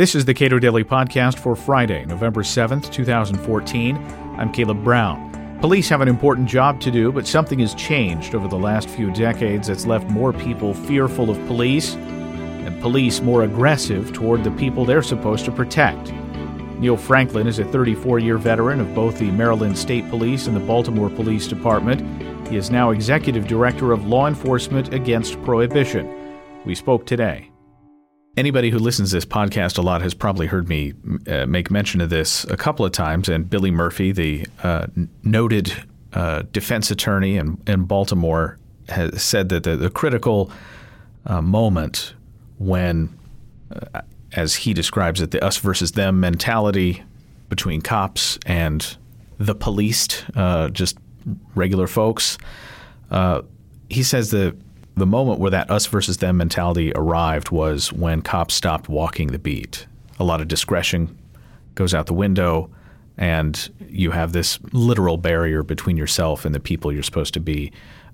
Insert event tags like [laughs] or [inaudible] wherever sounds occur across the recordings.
This is the Cato Daily Podcast for Friday, November 7th, 2014. I'm Caleb Brown. Police have an important job to do, but something has changed over the last few decades that's left more people fearful of police and police more aggressive toward the people they're supposed to protect. Neil Franklin is a 34 year veteran of both the Maryland State Police and the Baltimore Police Department. He is now Executive Director of Law Enforcement Against Prohibition. We spoke today. Anybody who listens to this podcast a lot has probably heard me uh, make mention of this a couple of times. And Billy Murphy, the uh, noted uh, defense attorney in, in Baltimore, has said that the, the critical uh, moment when, uh, as he describes it, the us versus them mentality between cops and the policed, uh, just regular folks, he says that the moment where that us versus them mentality arrived was when cops stopped walking the beat. A lot of discretion goes out the window, and you have this literal barrier between yourself and the people you're supposed to be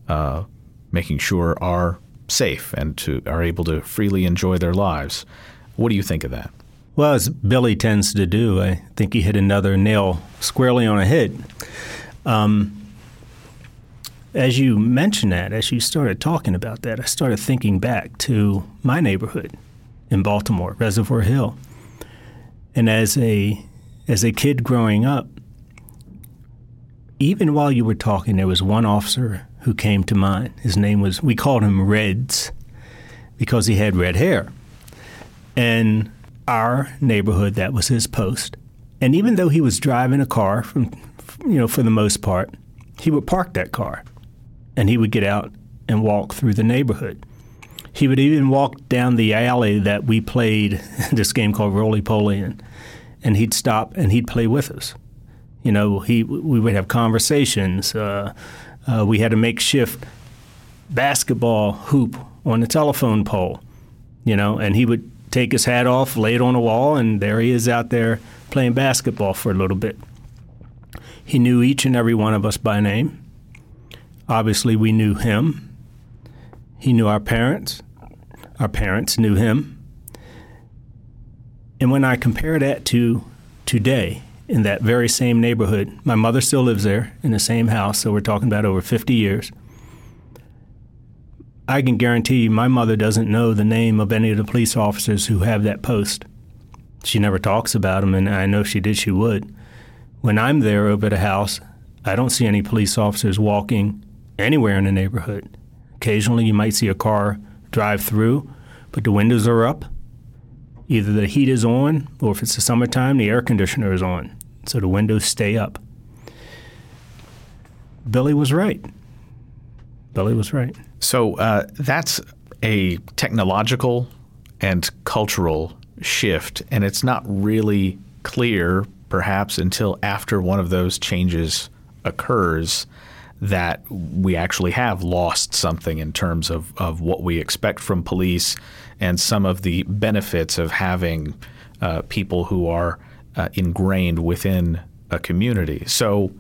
uh, making sure are safe and to, are able to freely enjoy their lives. What do you think of that? Well, as Billy tends to do, I think he hit another nail squarely on a head. Um, as you mentioned that, as you started talking about that, I started thinking back to my neighborhood in Baltimore, Reservoir Hill. And as a as a kid growing up, even while you were talking, there was one officer who came to mind. His name was we called him Reds because he had red hair. And our neighborhood, that was his post. And even though he was driving a car from you know, for the most part, he would park that car and he would get out and walk through the neighborhood. He would even walk down the alley that we played [laughs] this game called Roly Poly in, and he'd stop and he'd play with us. You know, he we would have conversations. Uh, uh, we had a makeshift basketball hoop on the telephone pole, you know, and he would take his hat off, lay it on the wall, and there he is out there playing basketball for a little bit. He knew each and every one of us by name. Obviously, we knew him. He knew our parents. Our parents knew him. And when I compare that to today, in that very same neighborhood, my mother still lives there in the same house, so we're talking about over 50 years. I can guarantee you my mother doesn't know the name of any of the police officers who have that post. She never talks about them, and I know if she did, she would. When I'm there over at the house, I don't see any police officers walking anywhere in the neighborhood. Occasionally, you might see a car drive through, but the windows are up. Either the heat is on, or if it's the summertime, the air conditioner is on, so the windows stay up. Billy was right. Billy was right. So uh, that's a technological and cultural shift, and it's not really clear, perhaps, until after one of those changes occurs that we actually have lost something in terms of, of what we expect from police and some of the benefits of having uh, people who are uh, ingrained within a community. So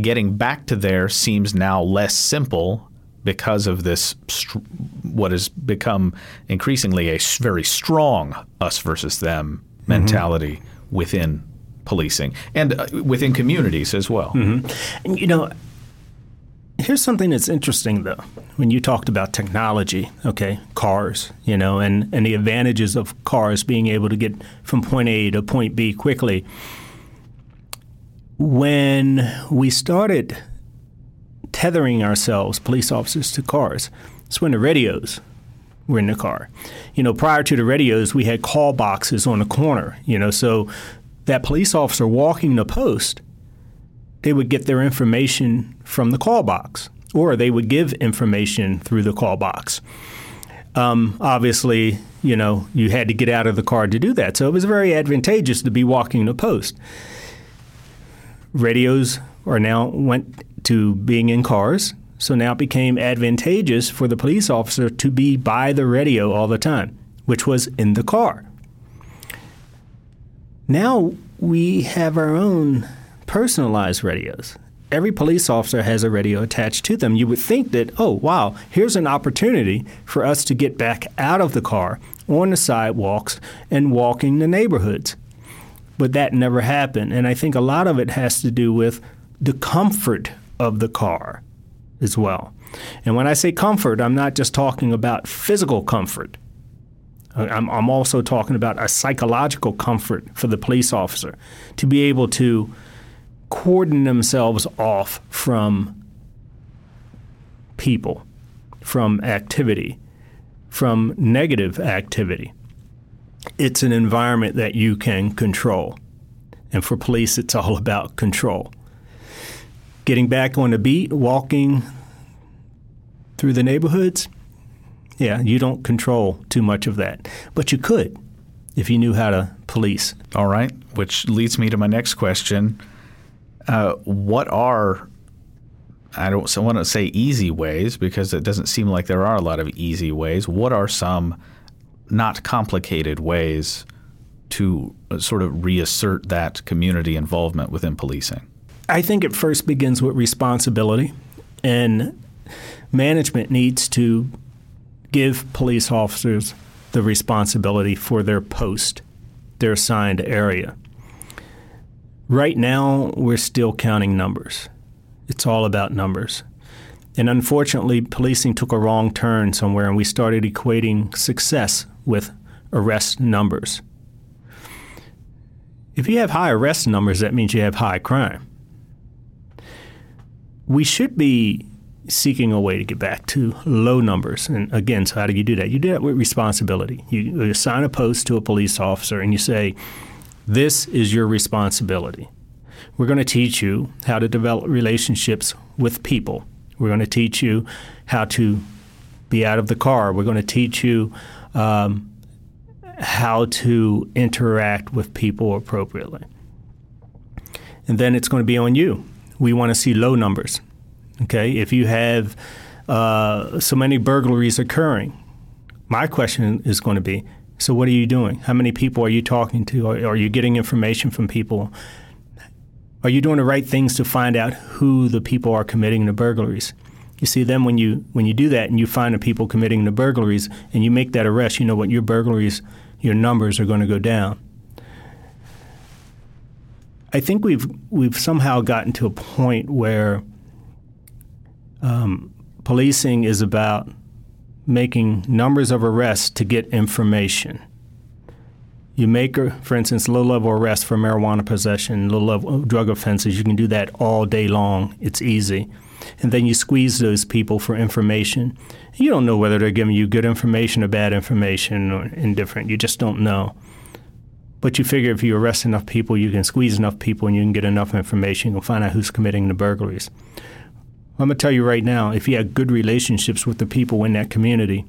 getting back to there seems now less simple because of this what has become increasingly a very strong us versus them mm-hmm. mentality mm-hmm. within policing and uh, within communities as well. Mm-hmm. And you know, Here's something that's interesting, though. When you talked about technology, okay, cars, you know, and, and the advantages of cars being able to get from point A to point B quickly. When we started tethering ourselves, police officers, to cars, it's when the radios were in the car. You know, prior to the radios, we had call boxes on the corner, you know, so that police officer walking the post – they would get their information from the call box, or they would give information through the call box. Um, obviously, you know, you had to get out of the car to do that, so it was very advantageous to be walking the post. Radios are now went to being in cars, so now it became advantageous for the police officer to be by the radio all the time, which was in the car. Now we have our own personalized radios. every police officer has a radio attached to them. You would think that, oh, wow, here's an opportunity for us to get back out of the car on the sidewalks and walking the neighborhoods. But that never happened. And I think a lot of it has to do with the comfort of the car as well. And when I say comfort, I'm not just talking about physical comfort. I'm, I'm also talking about a psychological comfort for the police officer to be able to cordon themselves off from people, from activity, from negative activity. It's an environment that you can control. And for police, it's all [laughs] about control. Getting back on the beat, walking through the neighborhoods, yeah, you don't control too much of that. But you could if you knew how to police. All right, which leads me to my next question. Uh, what are I don't want to say easy ways because it doesn't seem like there are a lot of easy ways. What are some not complicated ways to uh, sort of reassert that community involvement within policing? I think it first begins with responsibility, and management needs to give police officers the responsibility for their post, their assigned area. Right now, we're still counting numbers. It's all about numbers. And unfortunately, policing took a wrong turn somewhere and we started equating success with arrest numbers. If you have high arrest numbers, that means you have high crime. We should be seeking a way to get back to low numbers. And again, so how do you do that? You do that with responsibility. You assign a post to a police officer and you say, this is your responsibility. We're going to teach you how to develop relationships with people. We're going to teach you how to be out of the car. We're going to teach you um, how to interact with people appropriately. And then it's going to be on you. We want to see low numbers. Okay, if you have uh, so many burglaries occurring, my question is going to be: So what are you doing? How many people are you talking to? Are, are you getting information from people? Are you doing the right things to find out who the people are committing the burglaries? You see, then when you when you do that and you find the people committing the burglaries and you make that arrest, you know what your burglaries, your numbers are going to go down. I think we've we've somehow gotten to a point where um, policing is about making numbers of arrests to get information. You make, uh, for instance, low level arrests for marijuana possession, low level uh, drug offenses. You can do that all day long. It's easy. And then you squeeze those people for information. You don't know whether they're giving you good information or bad information or indifferent. You just don't know. But you figure if you arrest enough people, you can squeeze enough people and you can get enough information, you'll find out who's committing the burglaries. I'm going to tell you right now if you have good relationships with the people in that community,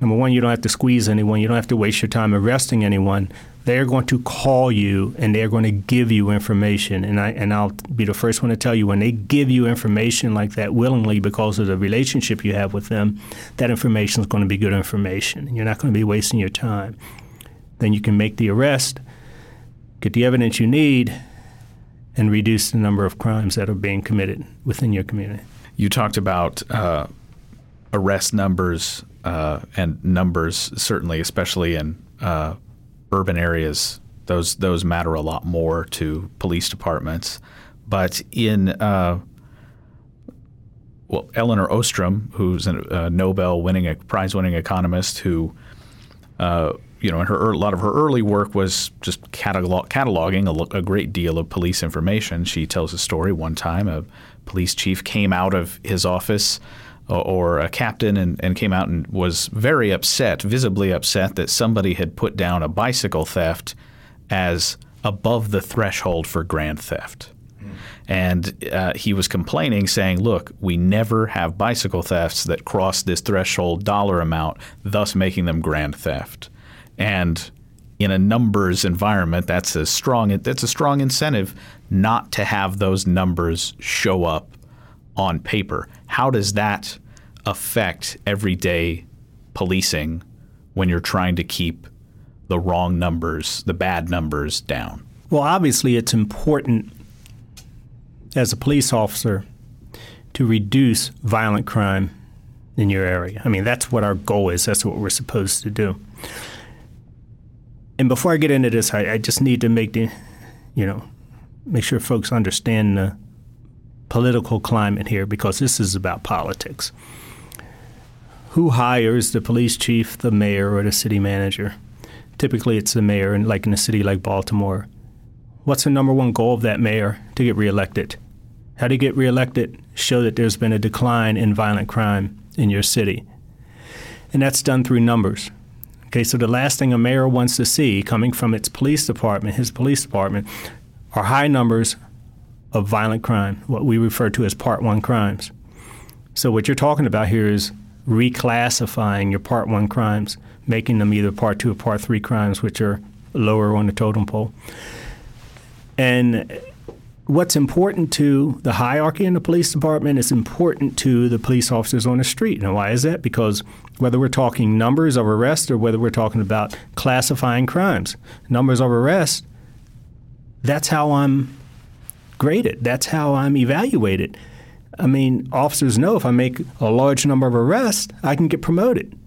number one, you don't have to squeeze anyone, you don't have to waste your time arresting anyone. They're going to call you and they're going to give you information. And, I, and I'll be the first one to tell you when they give you information like that willingly because of the relationship you have with them, that information is going to be good information. You're not going to be wasting your time. Then you can make the arrest, get the evidence you need, and reduce the number of crimes that are being committed within your community. You talked about uh, arrest numbers uh, and numbers, certainly, especially in uh, urban areas. Those those matter a lot more to police departments. But in uh, well, Elinor Ostrom, who's a Nobel-winning, prize-winning economist, who uh, you know, and her a lot of her early work was just catalog, cataloging a, a, great deal of police information. She tells a story. One time, a police chief came out of his office, or, or a captain, and, and came out and was very upset, visibly upset that somebody had put down a bicycle theft as above the threshold for grand theft. And uh, he was complaining, saying, Look, we never have bicycle thefts that cross this threshold dollar amount, thus making them grand theft. And in a numbers environment, that's a strong that's a strong incentive not to have those numbers show up on paper. How does that affect everyday policing when you're trying to keep the wrong numbers, the bad numbers down? Well, obviously, it's important as a police officer to reduce violent crime in your area. I mean, that's what our goal is. That's what we're supposed to do. And before I get into this, I, I just need to make the, you know, make sure folks understand the political climate here because this is about politics. Who hires the police chief, the mayor, or the city manager? Typically, it's the mayor, and like in a city like Baltimore. What's the number one goal of that mayor? To get reelected. How to get reelected? Show that there's been a decline in violent crime in your city. And that's done through numbers. Okay, so the last thing a mayor wants to see coming from its police department, his police department, are high numbers of violent crime, what we refer to as Part 1 crimes. So, what you're talking about here is reclassifying your Part 1 crimes, making them either Part 2 or Part 3 crimes, which are lower on the totem pole. And what's important to the hierarchy in the police department is important to the police officers on the street. And why is that? Because whether we're talking numbers of arrests or whether we're talking about classifying crimes, numbers of arrests, that's how I'm graded. That's how I'm evaluated. I mean, officers know if I make a large number of arrests, I can get promoted.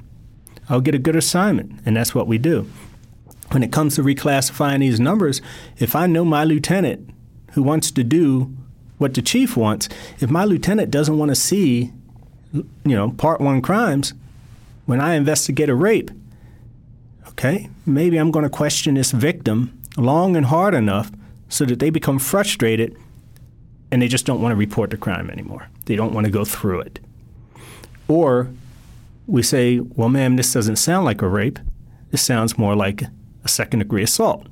I'll get a good assignment, and that's what we do. When it comes to reclassifying these numbers, if I know my lieutenant who wants to do what the chief wants, if my lieutenant doesn't want to see, you know, part one crimes, when I investigate a rape, okay, maybe I'm going to question this victim long and hard enough so that they become frustrated and they just don't want to report the crime anymore. They don't want to go through it. Or we say, well, ma'am, this doesn't sound like a rape. This sounds more like a second degree assault.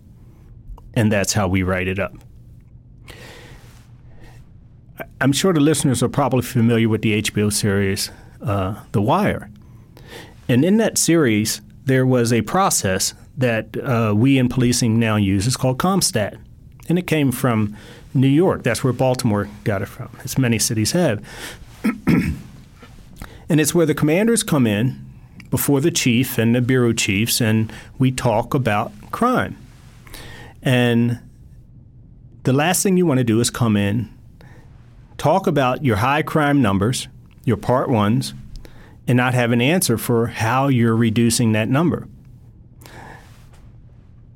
And that's how we write it up. I'm sure the listeners are probably familiar with the HBO series uh, The Wire. And in that series, there was a process that uh, we in policing now use. It's called CompStat. And it came from New York. That's where Baltimore got it from, as many cities have. [clears throat] and it's where the commanders come in before the chief and the bureau chiefs, and we talk about crime. And the last thing you want to do is come in, talk about your high crime numbers, your part ones, and not have an answer for how you're reducing that number.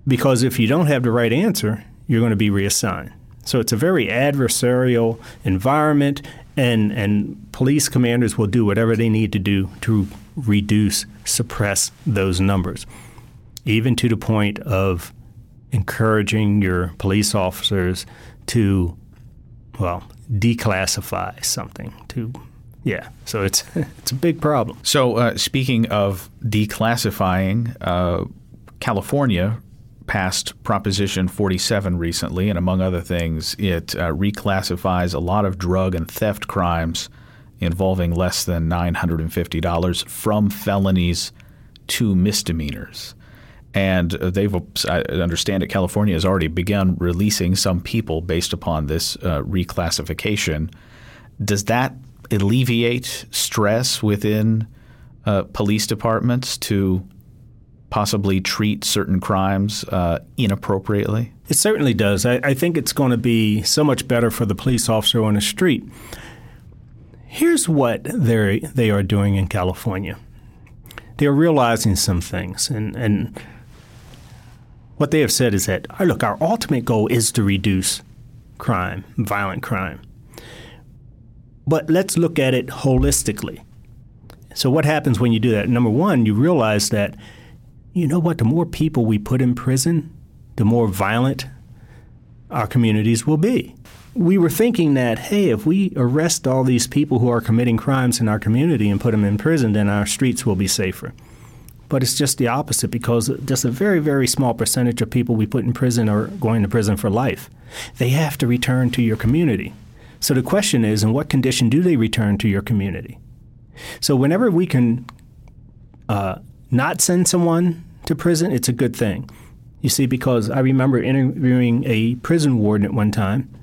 Because if you don't have the right answer, you're going to be reassigned. So it's a very adversarial environment, and, and police commanders will do whatever they need to do to reduce, suppress those numbers, even to the point of encouraging your police officers to, well, declassify something, to yeah, so it's [laughs] it's a big problem. So, uh, speaking of declassifying, uh, California passed Proposition 47 recently, and among other things, it uh, reclassifies a lot of drug and theft crimes involving less than $950 from felonies to misdemeanors. And they've, I understand it, California has already begun releasing some people based upon this uh, reclassification. Does that alleviate stress within uh, police departments to possibly treat certain crimes uh, inappropriately? It certainly does. I, I think it's going to be so much better for the police officer on the street. Here's what they they are doing in California. They are realizing some things, and, and what they have said is that, look, our ultimate goal is to reduce crime, violent crime. But let's look at it holistically. So, what happens when you do that? Number one, you realize that you know what? The more people we put in prison, the more violent our communities will be. We were thinking that, hey, if we arrest all these people who are committing crimes in our community and put them in prison, then our streets will be safer. But it's just the opposite because just a very, very small percentage of people we put in prison are going to prison for life. They have to return to your community. So the question is, in what condition do they return to your community? So whenever we can uh, not send someone to prison, it's a good thing. You see, because I remember interviewing a prison warden at one time,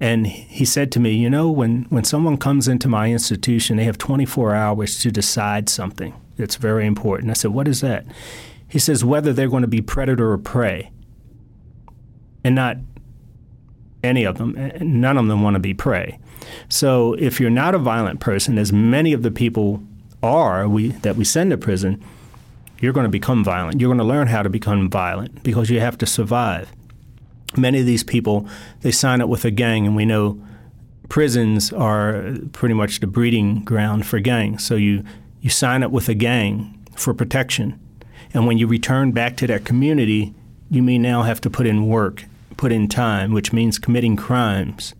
and he said to me, You know, when, when someone comes into my institution, they have 24 hours to decide something. It's very important. I said, What is that? He says, Whether they're going to be predator or prey, and not any of them. None of them want to be prey. So if you're not a violent person, as many of the people are we, that we send to prison, you're going to become violent. You're going to learn how to become violent because you have to survive. Many of these people, they sign up with a gang, and we know prisons are pretty much the breeding ground for gangs. So you, you sign up with a gang for protection. And when you return back to that community, you may now have to put in work, put in time, which means committing crimes.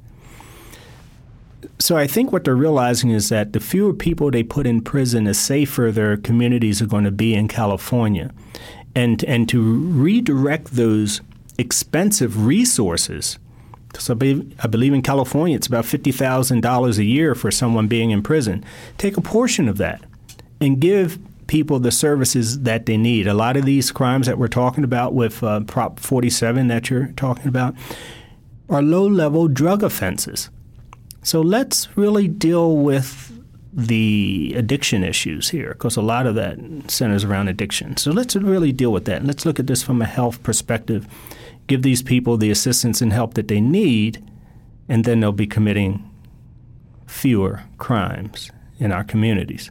So I think what they're realizing is that the fewer people they put in prison, the safer their communities are going to be in California. And, and to redirect those expensive resources so I believe, I believe in California it's about $50,000 a year for someone being in prison. Take a portion of that and give people the services that they need. A lot of these crimes that we're talking about with uh, Prop 47 that you're talking about are low level drug offenses. So let's really deal with the addiction issues here because a lot of that centers around addiction. So let's really deal with that. Let's look at this from a health perspective. Give these people the assistance and help that they need, and then they'll be committing fewer crimes in our communities.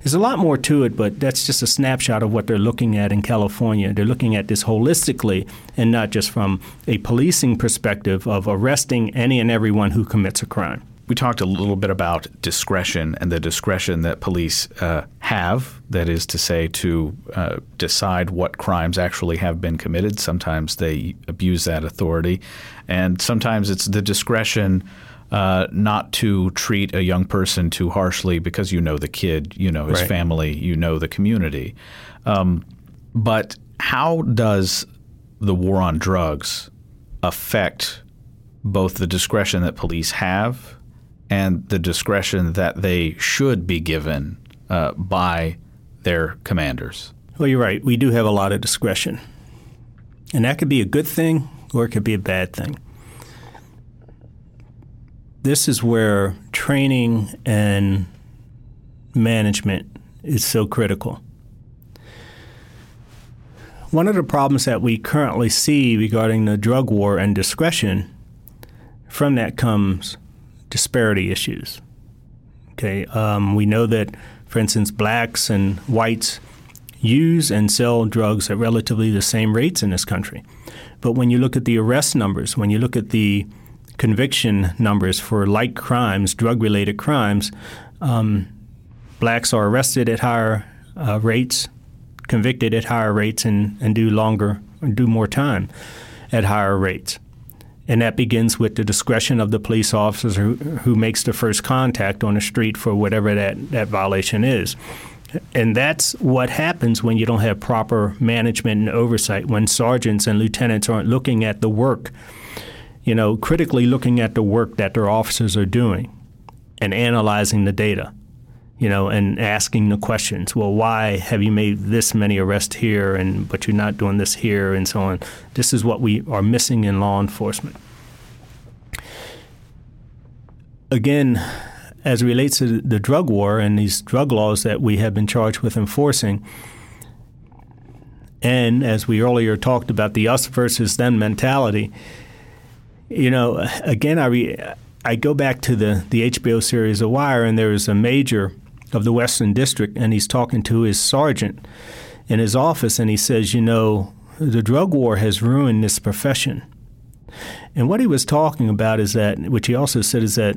There's a lot more to it, but that's just a snapshot of what they're looking at in California. They're looking at this holistically and not just from a policing perspective of arresting any and everyone who commits a crime. We talked a little bit about discretion and the discretion that police uh, have, that is to say, to uh, decide what crimes actually have been committed. Sometimes they abuse that authority, and sometimes it's the discretion uh, not to treat a young person too harshly because you know the kid, you know his right. family, you know the community. Um, but how does the war on drugs affect both the discretion that police have and the discretion that they should be given uh, by their commanders? Well, you're right. We do have a lot of discretion. And that could be a good thing or it could be a bad thing this is where training and management is so critical. One of the problems that we currently see regarding the drug war and discretion, from that comes disparity issues. Okay, um, we know that, for instance, blacks and whites use and sell drugs at relatively the same rates in this country. But when you look at the arrest numbers, when you look at the conviction numbers for like crimes, drug related crimes, um, blacks are arrested at higher uh, rates, convicted at higher rates, and, and do longer, do more time at higher rates. And that begins with the discretion of the police officer who, who makes the first contact on the street for whatever that, that violation is. And that's what happens when you don't have proper management and oversight, when sergeants and lieutenants aren't looking at the work you know, critically looking at the work that their officers are doing and analyzing the data, you know, and asking the questions. Well, why have you made this many arrests here, and but you're not doing this here, and so on. This is what we are missing in law enforcement. Again, as relates to the drug war and these drug laws that we have been charged with enforcing, and as we earlier talked about the us versus them mentality, you know, again, I re- I go back to the the HBO series The Wire, and there is a major of the Western District, and he's talking to his sergeant in his office, and he says, you know, the drug war has ruined this profession. And what he was talking about is that, which he also said, is that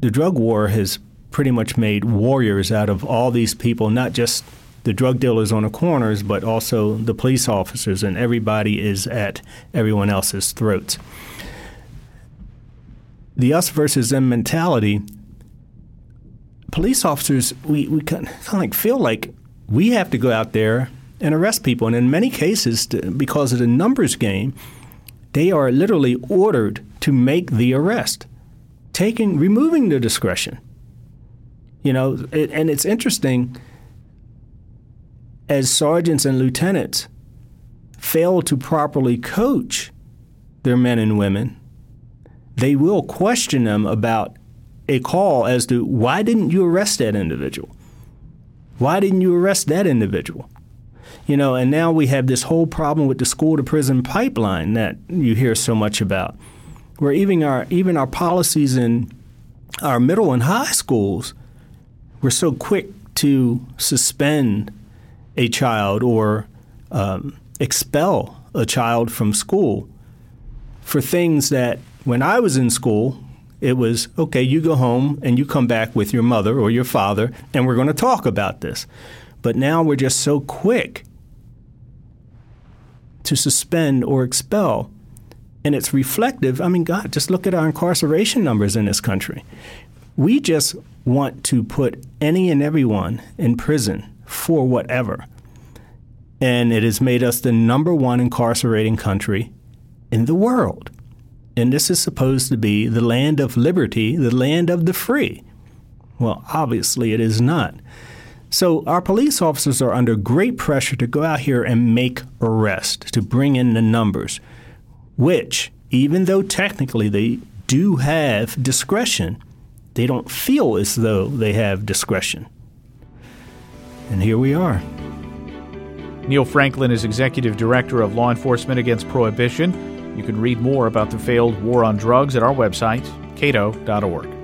the drug war has pretty much made warriors out of all these people, not just the drug dealers on the corners, but also the police officers, and everybody is at everyone else's throats. The us versus them mentality, police officers, we, we kind of like feel like we have to go out there and arrest people. And in many cases, because of the numbers game, they are literally ordered to make the arrest, taking, removing the discretion. You know, it, and it's interesting as sergeants and lieutenants fail to properly coach their men and women, they will question them about a call as to why didn't you arrest that individual? Why didn't you arrest that individual? You know, and now we have this whole problem with the school to prison pipeline that you hear so much about. where even our even our policies in our middle and high schools were so quick to suspend a child or um, expel a child from school for things that when I was in school, it was okay, you go home and you come back with your mother or your father, and we're going to talk about this. But now we're just so quick to suspend or expel. And it's reflective. I mean, God, just look at our incarceration numbers in this country. We just want to put any and everyone in prison for whatever. And it has made us the number one incarcerating country in the world. And this is supposed to be the land of liberty, the land of the free. Well, obviously, it is not. So, our police officers are under great pressure to go out here and make arrests, to bring in the numbers, which, even though technically they do have discretion, they don't feel as though they have discretion. And here we are. Neil Franklin is Executive Director of Law Enforcement Against Prohibition. You can read more about the failed war on drugs at our website, cato.org.